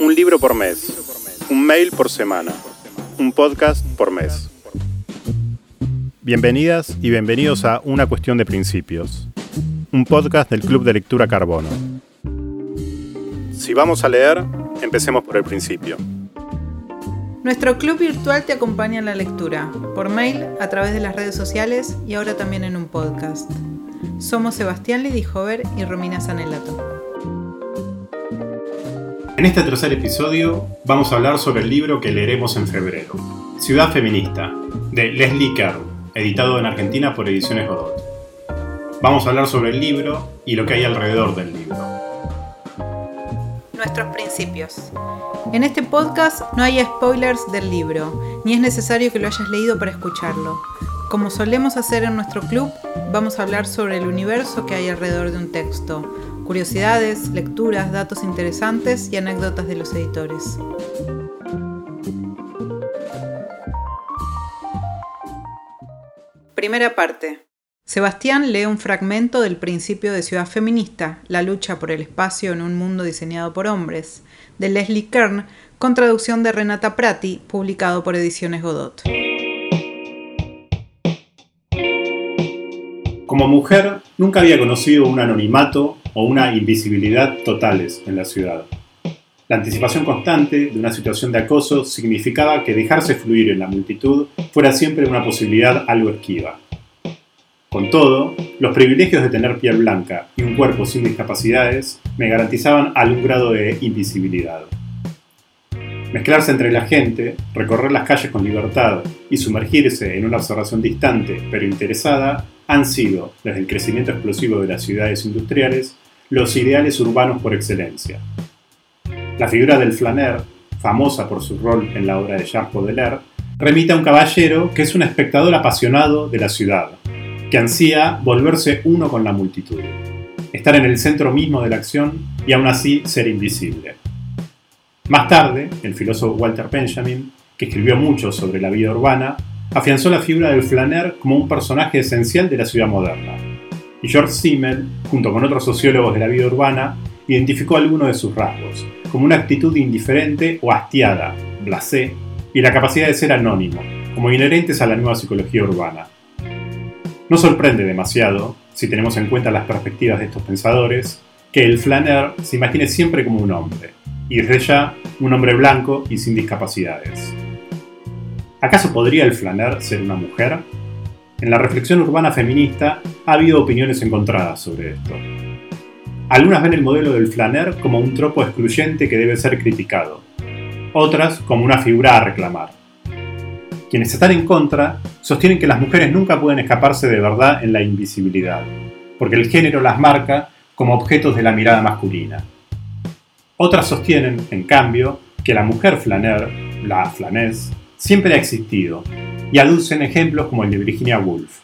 Un libro por mes, un mail por semana, un podcast por mes. Bienvenidas y bienvenidos a Una cuestión de principios, un podcast del Club de Lectura Carbono. Si vamos a leer, empecemos por el principio. Nuestro club virtual te acompaña en la lectura, por mail, a través de las redes sociales y ahora también en un podcast. Somos Sebastián Lidijover y Romina Sanelato. En este tercer episodio vamos a hablar sobre el libro que leeremos en febrero, Ciudad Feminista, de Leslie Kern, editado en Argentina por Ediciones Godot. Vamos a hablar sobre el libro y lo que hay alrededor del libro. Nuestros principios. En este podcast no hay spoilers del libro, ni es necesario que lo hayas leído para escucharlo. Como solemos hacer en nuestro club, vamos a hablar sobre el universo que hay alrededor de un texto, curiosidades, lecturas, datos interesantes y anécdotas de los editores. Primera parte. Sebastián lee un fragmento del principio de Ciudad Feminista, la lucha por el espacio en un mundo diseñado por hombres, de Leslie Kern, con traducción de Renata Prati, publicado por Ediciones Godot. Como mujer, nunca había conocido un anonimato o una invisibilidad totales en la ciudad. La anticipación constante de una situación de acoso significaba que dejarse fluir en la multitud fuera siempre una posibilidad algo esquiva. Con todo, los privilegios de tener piel blanca y un cuerpo sin discapacidades me garantizaban algún grado de invisibilidad. Mezclarse entre la gente, recorrer las calles con libertad y sumergirse en una observación distante pero interesada han sido, desde el crecimiento explosivo de las ciudades industriales, los ideales urbanos por excelencia. La figura del flaner, famosa por su rol en la obra de Jacques Baudelaire, remite a un caballero que es un espectador apasionado de la ciudad, que ansía volverse uno con la multitud, estar en el centro mismo de la acción y aún así ser invisible. Más tarde, el filósofo Walter Benjamin, que escribió mucho sobre la vida urbana, afianzó la figura del flaner como un personaje esencial de la ciudad moderna. George Simmel, junto con otros sociólogos de la vida urbana, identificó algunos de sus rasgos, como una actitud indiferente o hastiada, blasé, y la capacidad de ser anónimo, como inherentes a la nueva psicología urbana. No sorprende demasiado, si tenemos en cuenta las perspectivas de estos pensadores, que el flaner se imagine siempre como un hombre, y desde ya un hombre blanco y sin discapacidades. ¿Acaso podría el flaner ser una mujer? En la reflexión urbana feminista ha habido opiniones encontradas sobre esto. Algunas ven el modelo del flaner como un tropo excluyente que debe ser criticado, otras como una figura a reclamar. Quienes están en contra sostienen que las mujeres nunca pueden escaparse de verdad en la invisibilidad, porque el género las marca como objetos de la mirada masculina. Otras sostienen, en cambio, que la mujer flaner, la flanés, siempre ha existido, y aducen ejemplos como el de Virginia Woolf.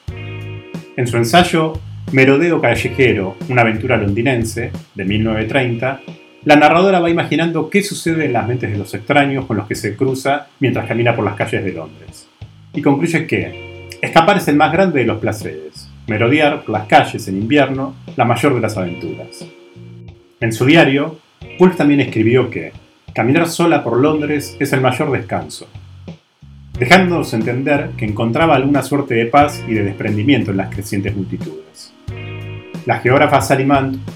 En su ensayo Merodeo Callejero, una aventura londinense, de 1930, la narradora va imaginando qué sucede en las mentes de los extraños con los que se cruza mientras camina por las calles de Londres. Y concluye que escapar es el más grande de los placeres, merodear por las calles en invierno, la mayor de las aventuras. En su diario, Woolf también escribió que caminar sola por Londres es el mayor descanso, dejándonos entender que encontraba alguna suerte de paz y de desprendimiento en las crecientes multitudes. La geógrafa Sally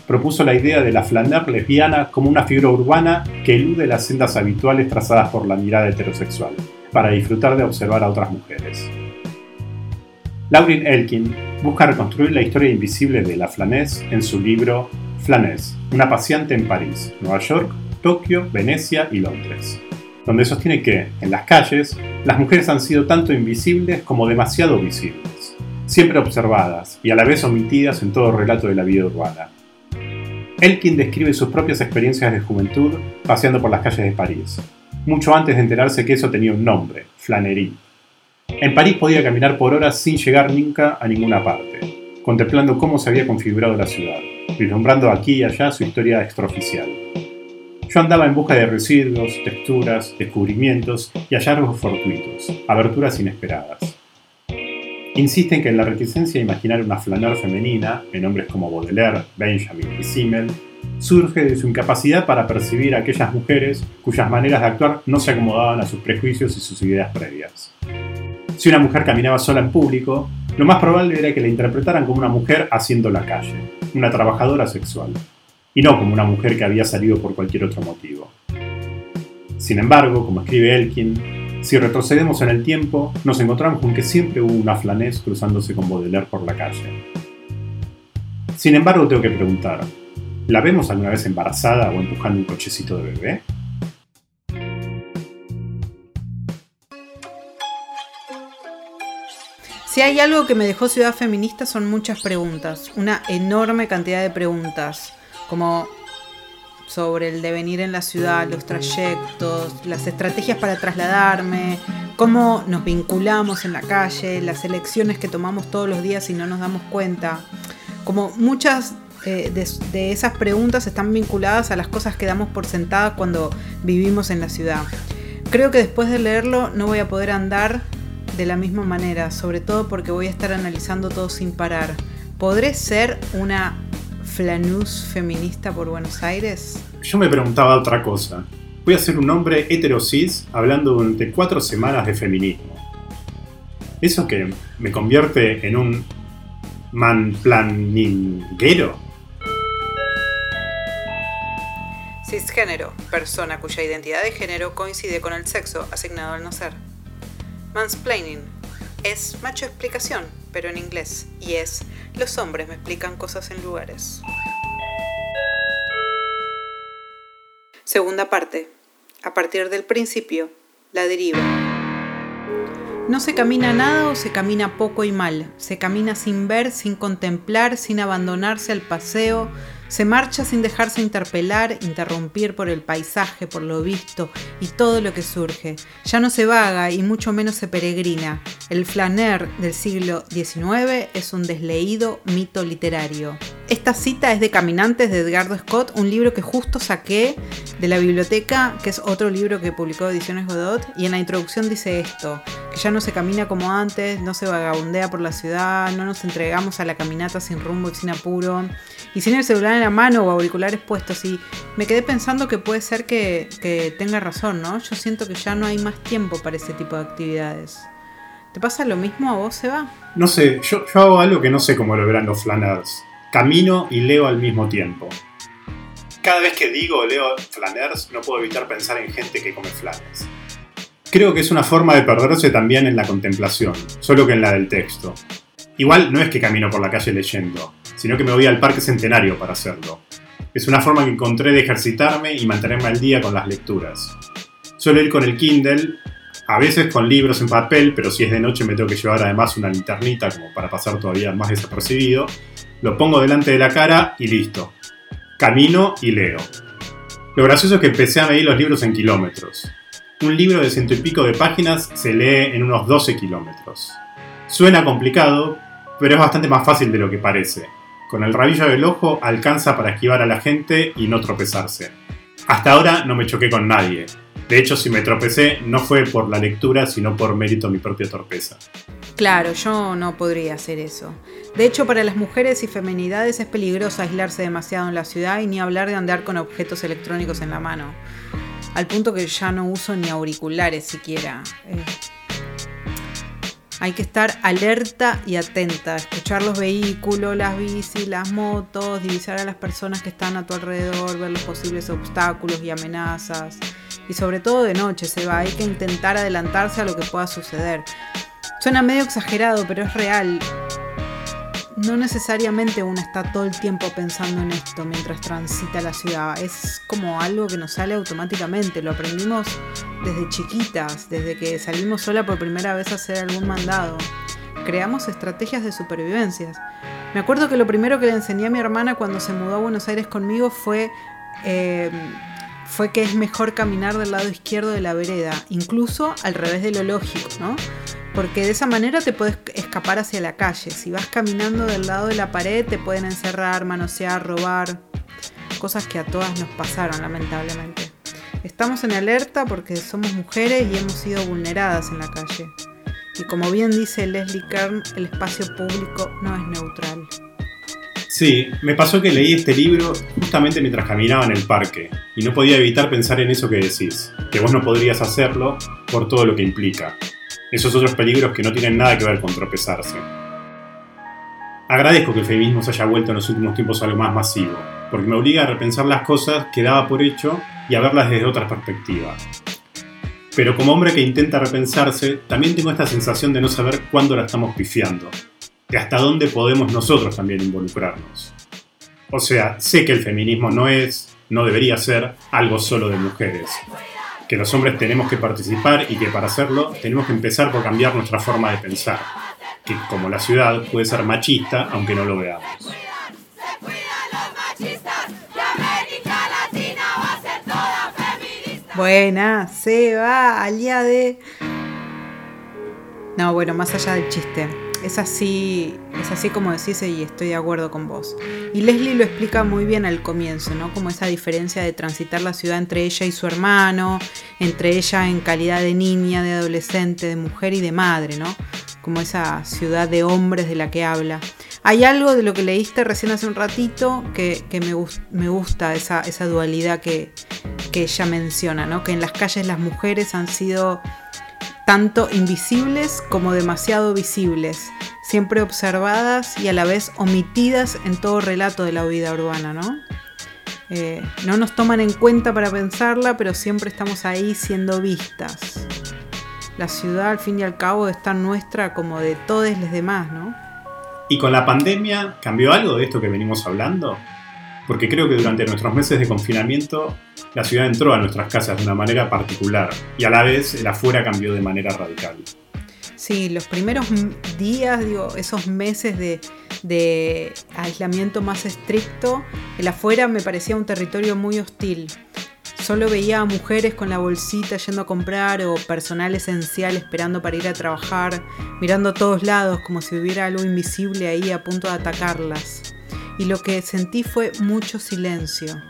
propuso la idea de la Flander lesbiana como una figura urbana que elude las sendas habituales trazadas por la mirada heterosexual, para disfrutar de observar a otras mujeres. Laurin Elkin busca reconstruir la historia invisible de la Flanés en su libro Flanés, una paciente en París, Nueva York, Tokio, Venecia y Londres donde sostiene que, en las calles, las mujeres han sido tanto invisibles como demasiado visibles, siempre observadas y a la vez omitidas en todo relato de la vida urbana. Elkin describe sus propias experiencias de juventud paseando por las calles de París, mucho antes de enterarse que eso tenía un nombre, Flanerie. En París podía caminar por horas sin llegar nunca a ninguna parte, contemplando cómo se había configurado la ciudad, vislumbrando aquí y allá su historia extraoficial. Yo andaba en busca de residuos, texturas, descubrimientos y hallazgos fortuitos, aberturas inesperadas. Insisten en que la reticencia a imaginar una flaner femenina, en hombres como Baudelaire, Benjamin y Simmel, surge de su incapacidad para percibir a aquellas mujeres cuyas maneras de actuar no se acomodaban a sus prejuicios y sus ideas previas. Si una mujer caminaba sola en público, lo más probable era que la interpretaran como una mujer haciendo la calle, una trabajadora sexual, y no como una mujer que había salido por cualquier otro motivo. Sin embargo, como escribe Elkin, si retrocedemos en el tiempo, nos encontramos con que siempre hubo una flanés cruzándose con Baudelaire por la calle. Sin embargo, tengo que preguntar, ¿la vemos alguna vez embarazada o empujando un cochecito de bebé? Si hay algo que me dejó Ciudad Feminista son muchas preguntas, una enorme cantidad de preguntas, como sobre el devenir en la ciudad, los trayectos, las estrategias para trasladarme, cómo nos vinculamos en la calle, las elecciones que tomamos todos los días y no nos damos cuenta. Como muchas eh, de, de esas preguntas están vinculadas a las cosas que damos por sentadas cuando vivimos en la ciudad. Creo que después de leerlo no voy a poder andar de la misma manera, sobre todo porque voy a estar analizando todo sin parar. ¿Podré ser una flanús feminista por Buenos Aires? Yo me preguntaba otra cosa. Voy a ser un hombre heterosis hablando durante cuatro semanas de feminismo. ¿Eso que me convierte en un manplaninguero? Cisgénero, persona cuya identidad de género coincide con el sexo asignado al nacer. Mansplaining es macho explicación, pero en inglés, y es los hombres me explican cosas en lugares. Segunda parte. A partir del principio, la deriva. No se camina nada o se camina poco y mal. Se camina sin ver, sin contemplar, sin abandonarse al paseo, se marcha sin dejarse interpelar, interrumpir por el paisaje, por lo visto y todo lo que surge. Ya no se vaga y mucho menos se peregrina. El flaner del siglo XIX es un desleído mito literario. Esta cita es de Caminantes de Edgardo Scott, un libro que justo saqué de la biblioteca, que es otro libro que publicó Ediciones Godot, y en la introducción dice esto, que ya no se camina como antes, no se vagabundea por la ciudad, no nos entregamos a la caminata sin rumbo y sin apuro, y sin el celular en la mano o auriculares puestos. Y me quedé pensando que puede ser que, que tenga razón, ¿no? Yo siento que ya no hay más tiempo para ese tipo de actividades. ¿Te pasa lo mismo a vos, Seba? No sé, yo, hago algo que no sé cómo lo verán los flaners. Camino y leo al mismo tiempo. Cada vez que digo leo flaners, no puedo evitar pensar en gente que come flanes. Creo que es una forma de perderse también en la contemplación, solo que en la del texto. Igual no es que camino por la calle leyendo, sino que me voy al Parque Centenario para hacerlo. Es una forma que encontré de ejercitarme y mantenerme al día con las lecturas. Suelo ir con el Kindle, a veces con libros en papel, pero si es de noche me tengo que llevar además una linternita como para pasar todavía más desapercibido. Lo pongo delante de la cara y listo. Camino y leo. Lo gracioso es que empecé a medir los libros en kilómetros. Un libro de ciento y pico de páginas se lee en unos 12 kilómetros. Suena complicado, pero es bastante más fácil de lo que parece. Con el rabillo del ojo alcanza para esquivar a la gente y no tropezarse. Hasta ahora no me choqué con nadie. De hecho, si me tropecé no fue por la lectura, sino por mérito de mi propia torpeza. Claro, yo no podría hacer eso. De hecho, para las mujeres y feminidades es peligroso aislarse demasiado en la ciudad y ni hablar de andar con objetos electrónicos en la mano. Al punto que ya no uso ni auriculares siquiera. Eh, hay que estar alerta y atenta, escuchar los vehículos, las bicis, las motos, divisar a las personas que están a tu alrededor, ver los posibles obstáculos y amenazas. Y sobre todo de noche se va, hay que intentar adelantarse a lo que pueda suceder. Suena medio exagerado, pero es real no necesariamente uno está todo el tiempo pensando en esto mientras transita la ciudad. Es como algo que nos sale automáticamente. Lo aprendimos desde chiquitas, desde que salimos sola por primera vez a hacer algún mandado. Creamos estrategias de supervivencia. Me acuerdo que lo primero que le enseñé a mi hermana cuando se mudó a Buenos Aires conmigo fue, eh, fue que es mejor caminar del lado izquierdo de la vereda, incluso al revés de lo lógico, ¿no? porque de esa manera te puedes escapar hacia la calle. Si vas caminando del lado de la pared te pueden encerrar, manosear, robar, cosas que a todas nos pasaron lamentablemente. Estamos en alerta porque somos mujeres y hemos sido vulneradas en la calle. Y como bien dice Leslie Kern, el espacio público no es neutral. Sí, me pasó que leí este libro justamente mientras caminaba en el parque y no podía evitar pensar en eso que decís, que vos no podrías hacerlo por todo lo que implica. Esos otros peligros que no tienen nada que ver con tropezarse. Agradezco que el feminismo se haya vuelto en los últimos tiempos algo más masivo, porque me obliga a repensar las cosas que daba por hecho y a verlas desde otras perspectivas. Pero como hombre que intenta repensarse, también tengo esta sensación de no saber cuándo la estamos pifiando, de hasta dónde podemos nosotros también involucrarnos. O sea, sé que el feminismo no es, no debería ser, algo solo de mujeres, que los hombres tenemos que participar y que para hacerlo tenemos que empezar por cambiar nuestra forma de pensar, que como la ciudad puede ser machista aunque no lo veamos. Buena, se va, aliade. No, bueno, más allá del chiste. Es así, es así como decís y estoy de acuerdo con vos. Y Leslie lo explica muy bien al comienzo, ¿no? Como esa diferencia de transitar la ciudad entre ella y su hermano, entre ella en calidad de niña, de adolescente, de mujer y de madre, ¿no? Como esa ciudad de hombres de la que habla. Hay algo de lo que leíste recién hace un ratito que, me, gusta, esa, esa dualidad que, que ella menciona, ¿no? Que en las calles las mujeres han sido tanto invisibles como demasiado visibles, siempre observadas y a la vez omitidas en todo relato de la vida urbana, ¿no? Eh, no nos toman en cuenta para pensarla, pero siempre estamos ahí siendo vistas. La ciudad, al fin y al cabo, es tan nuestra como de todos los demás, ¿no? ¿Y con la pandemia cambió algo de esto que venimos hablando? Porque creo que durante nuestros meses de confinamiento la ciudad entró a nuestras casas de una manera particular y a la vez el afuera cambió de manera radical. Sí, los primeros días, digo, esos meses de, de aislamiento más estricto, el afuera me parecía un territorio muy hostil. Solo veía a mujeres con la bolsita yendo a comprar o personal esencial esperando para ir a trabajar, mirando a todos lados como si hubiera algo invisible ahí a punto de atacarlas. Y lo que sentí fue mucho silencio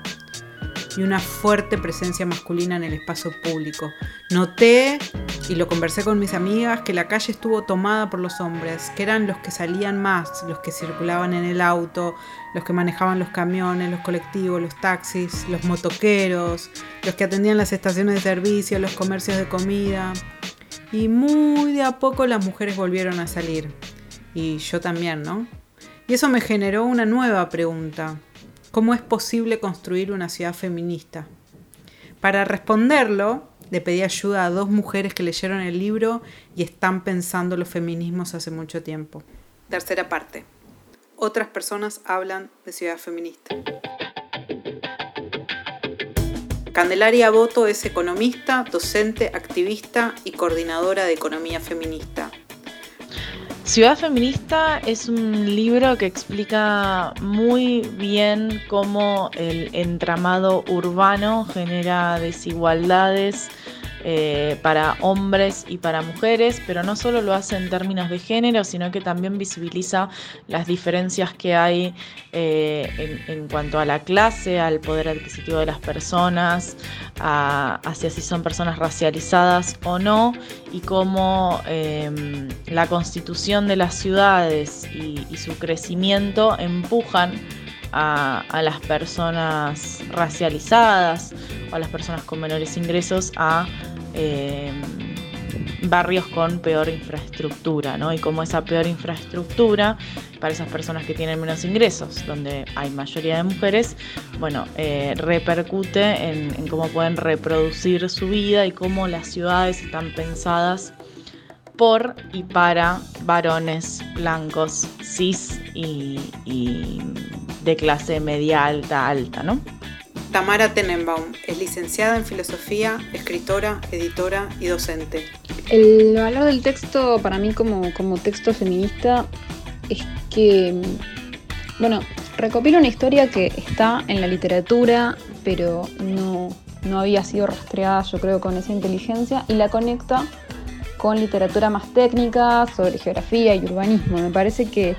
y una fuerte presencia masculina en el espacio público. Noté, y lo conversé con mis amigas, que la calle estuvo tomada por los hombres, que eran los que salían más, los que circulaban en el auto, los que manejaban los camiones, los colectivos, los taxis, los motoqueros, los que atendían las estaciones de servicio, los comercios de comida. Y muy de a poco las mujeres volvieron a salir. Y yo también, ¿no? Y eso me generó una nueva pregunta. ¿Cómo es posible construir una ciudad feminista? Para responderlo, le pedí ayuda a dos mujeres que leyeron el libro y están pensando los feminismos hace mucho tiempo. Tercera parte. Otras personas hablan de ciudad feminista. Candelaria Boto es economista, docente, activista y coordinadora de economía feminista. Ciudad Feminista es un libro que explica muy bien cómo el entramado urbano genera desigualdades eh, para hombres y para mujeres, pero no solo lo hace en términos de género, sino que también visibiliza las diferencias que hay eh, en, cuanto a la clase, al poder adquisitivo de las personas, hacia si son personas racializadas o no, y cómo em, la constitución de las ciudades y, su crecimiento empujan a, las personas racializadas o a las personas con menores ingresos a eh, barrios con peor infraestructura, ¿no? Y como esa peor infraestructura para esas personas que tienen menos ingresos, donde hay mayoría de mujeres, bueno, eh, repercute en, cómo pueden reproducir su vida y cómo las ciudades están pensadas por y para varones blancos, cis y de clase media alta, alta, ¿no? Tamara Tenenbaum es licenciada en filosofía, escritora, editora y docente. El valor del texto para mí como, texto feminista es que, bueno, recopila una historia que está en la literatura, pero no, no había sido rastreada yo creo con esa inteligencia y la conecta con literatura más técnica sobre geografía y urbanismo. Me parece que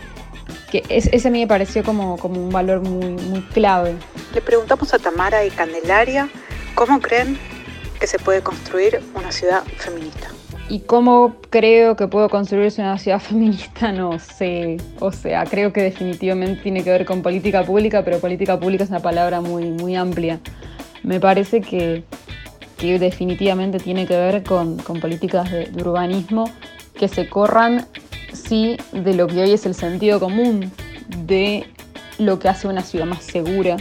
que ese a mí me pareció como, como un valor muy, muy clave. Le preguntamos a Tamara y Candelaria cómo creen que se puede construir una ciudad feminista. Y cómo creo que puedo construirse una ciudad feminista, no sé. O sea, creo que definitivamente tiene que ver con política pública, pero política pública es una palabra muy, muy amplia. Me parece que, definitivamente tiene que ver con, políticas de, urbanismo que se corran, sí, de lo que hoy es el sentido común, de lo que hace una ciudad más segura,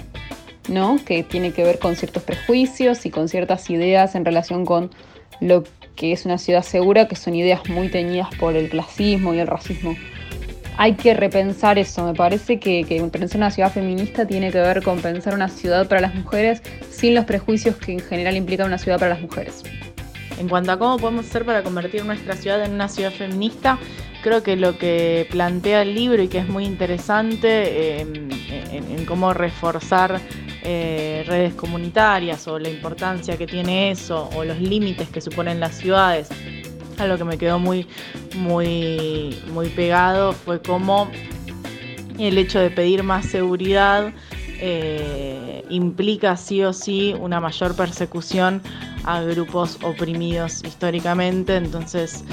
¿no? Que tiene que ver con ciertos prejuicios y con ciertas ideas en relación con lo que es una ciudad segura, que son ideas muy teñidas por el clasismo y el racismo. Hay que repensar eso, me parece que, que pensar una ciudad feminista tiene que ver con pensar una ciudad para las mujeres sin los prejuicios que en general implica una ciudad para las mujeres. En cuanto a cómo podemos hacer para convertir nuestra ciudad en una ciudad feminista, creo que lo que plantea el libro y que es muy interesante eh, en, cómo reforzar eh, redes comunitarias o la importancia que tiene eso o los límites que suponen las ciudades. Algo que me quedó muy, muy, muy pegado fue cómo el hecho de pedir más seguridad eh, implica sí o sí una mayor persecución a grupos oprimidos históricamente. Entonces,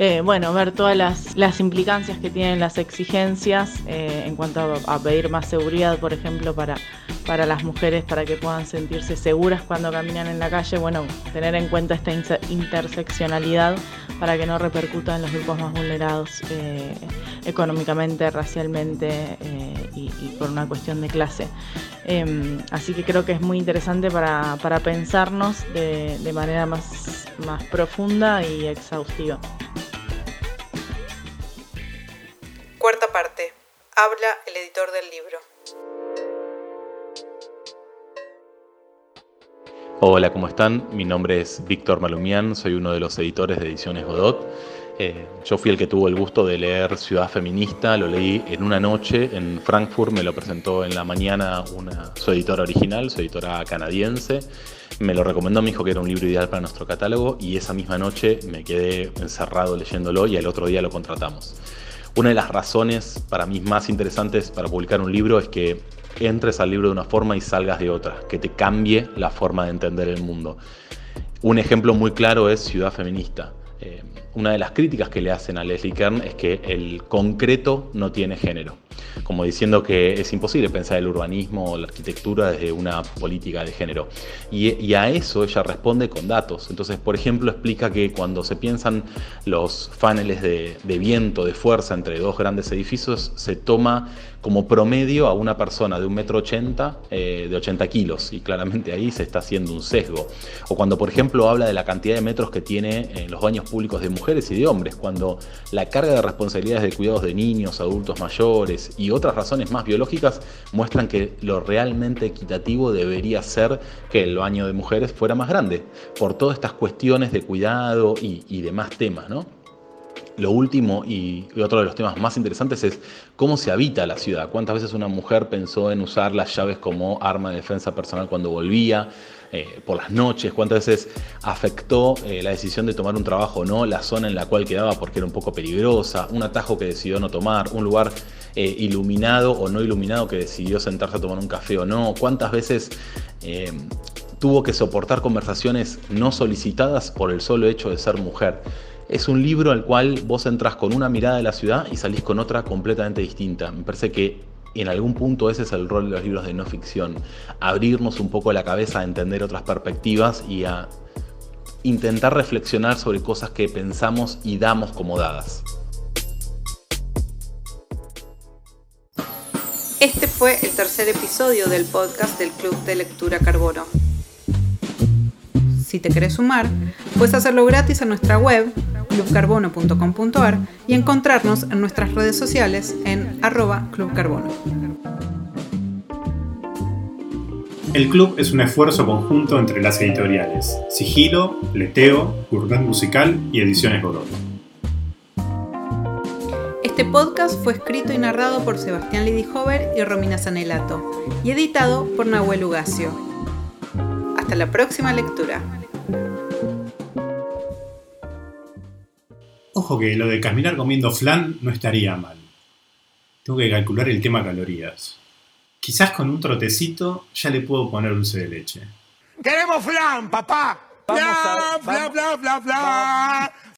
eh, bueno, ver todas las, implicancias que tienen las exigencias eh, en cuanto a, pedir más seguridad, por ejemplo, para, para las mujeres, para que puedan sentirse seguras cuando caminan en la calle, bueno, tener en cuenta esta interseccionalidad para que no repercuta en los grupos más vulnerados eh, económicamente, racialmente y, por una cuestión de clase. Em, así que creo que es muy interesante para, pensarnos de, de manera más, más profunda y exhaustiva. Habla el editor del libro. Hola, ¿cómo están? Mi nombre es Víctor Malumian, soy uno de los editores de Ediciones Godot. Eh, yo fui el que tuvo el gusto de leer Ciudad Feminista, lo leí en una noche en Frankfurt, me lo presentó en la mañana su editora original, su editora canadiense. Me lo recomendó, me dijo que era un libro ideal para nuestro catálogo y esa misma noche me quedé encerrado leyéndolo y al otro día lo contratamos. Una de las razones para mí más interesantes para publicar un libro es que entres al libro de una forma y salgas de otra, que te cambie la forma de entender el mundo. Un ejemplo muy claro es Ciudad Feminista. Eh, una de las críticas que le hacen a Leslie Kern es que el concreto no tiene género como diciendo que es imposible pensar el urbanismo o la arquitectura desde una política de género. Y, a eso ella responde con datos. Entonces, por ejemplo, explica que cuando se piensan los paneles de, viento, de fuerza entre dos grandes edificios, se toma como promedio a una persona de un metro ochenta, eh, de 80 kilos, y claramente ahí se está haciendo un sesgo. O cuando, por ejemplo, habla de la cantidad de metros que tiene en los baños públicos de mujeres y de hombres, cuando la carga de responsabilidades de cuidados de niños, adultos mayores y otras razones más biológicas muestran que lo realmente equitativo debería ser que el baño de mujeres fuera más grande, por todas estas cuestiones de cuidado y, demás temas, ¿no? Lo último y, otro de los temas más interesantes es cómo se habita la ciudad. ¿Cuántas veces una mujer pensó en usar las llaves como arma de defensa personal cuando volvía? Eh, por las noches, cuántas veces afectó eh, la decisión de tomar un trabajo o no, la zona en la cual quedaba porque era un poco peligrosa, un atajo que decidió no tomar, un lugar eh, iluminado o no iluminado que decidió sentarse a tomar un café o no, cuántas veces tuvo que soportar conversaciones no solicitadas por el solo hecho de ser mujer. Es un libro al cual vos entras con una mirada de la ciudad y salís con otra completamente distinta. Me parece que en algún punto ese es el rol de los libros de no ficción, abrirnos un poco la cabeza a entender otras perspectivas y a intentar reflexionar sobre cosas que pensamos y damos como dadas. Este fue el tercer episodio del podcast del Club de Lectura Carbono. Si te querés sumar, puedes hacerlo gratis en nuestra web clubcarbono.com.ar y encontrarnos en nuestras redes sociales en arroba clubcarbono. El club es un esfuerzo conjunto entre las editoriales Sigilo, Leteo, Gourmet Musical y Ediciones Godot. Este podcast fue escrito y narrado por Sebastián Lidihover y Romina Sanelato y editado por Nahuel Ugacio. Hasta la próxima lectura. Ojo que lo de caminar comiendo flan no estaría mal. Tengo que calcular el tema calorías. Quizás con un trotecito ya le puedo poner dulce de leche. ¡Queremos flan, papá! Vamos a- bla, vamos- bla, bla, bla.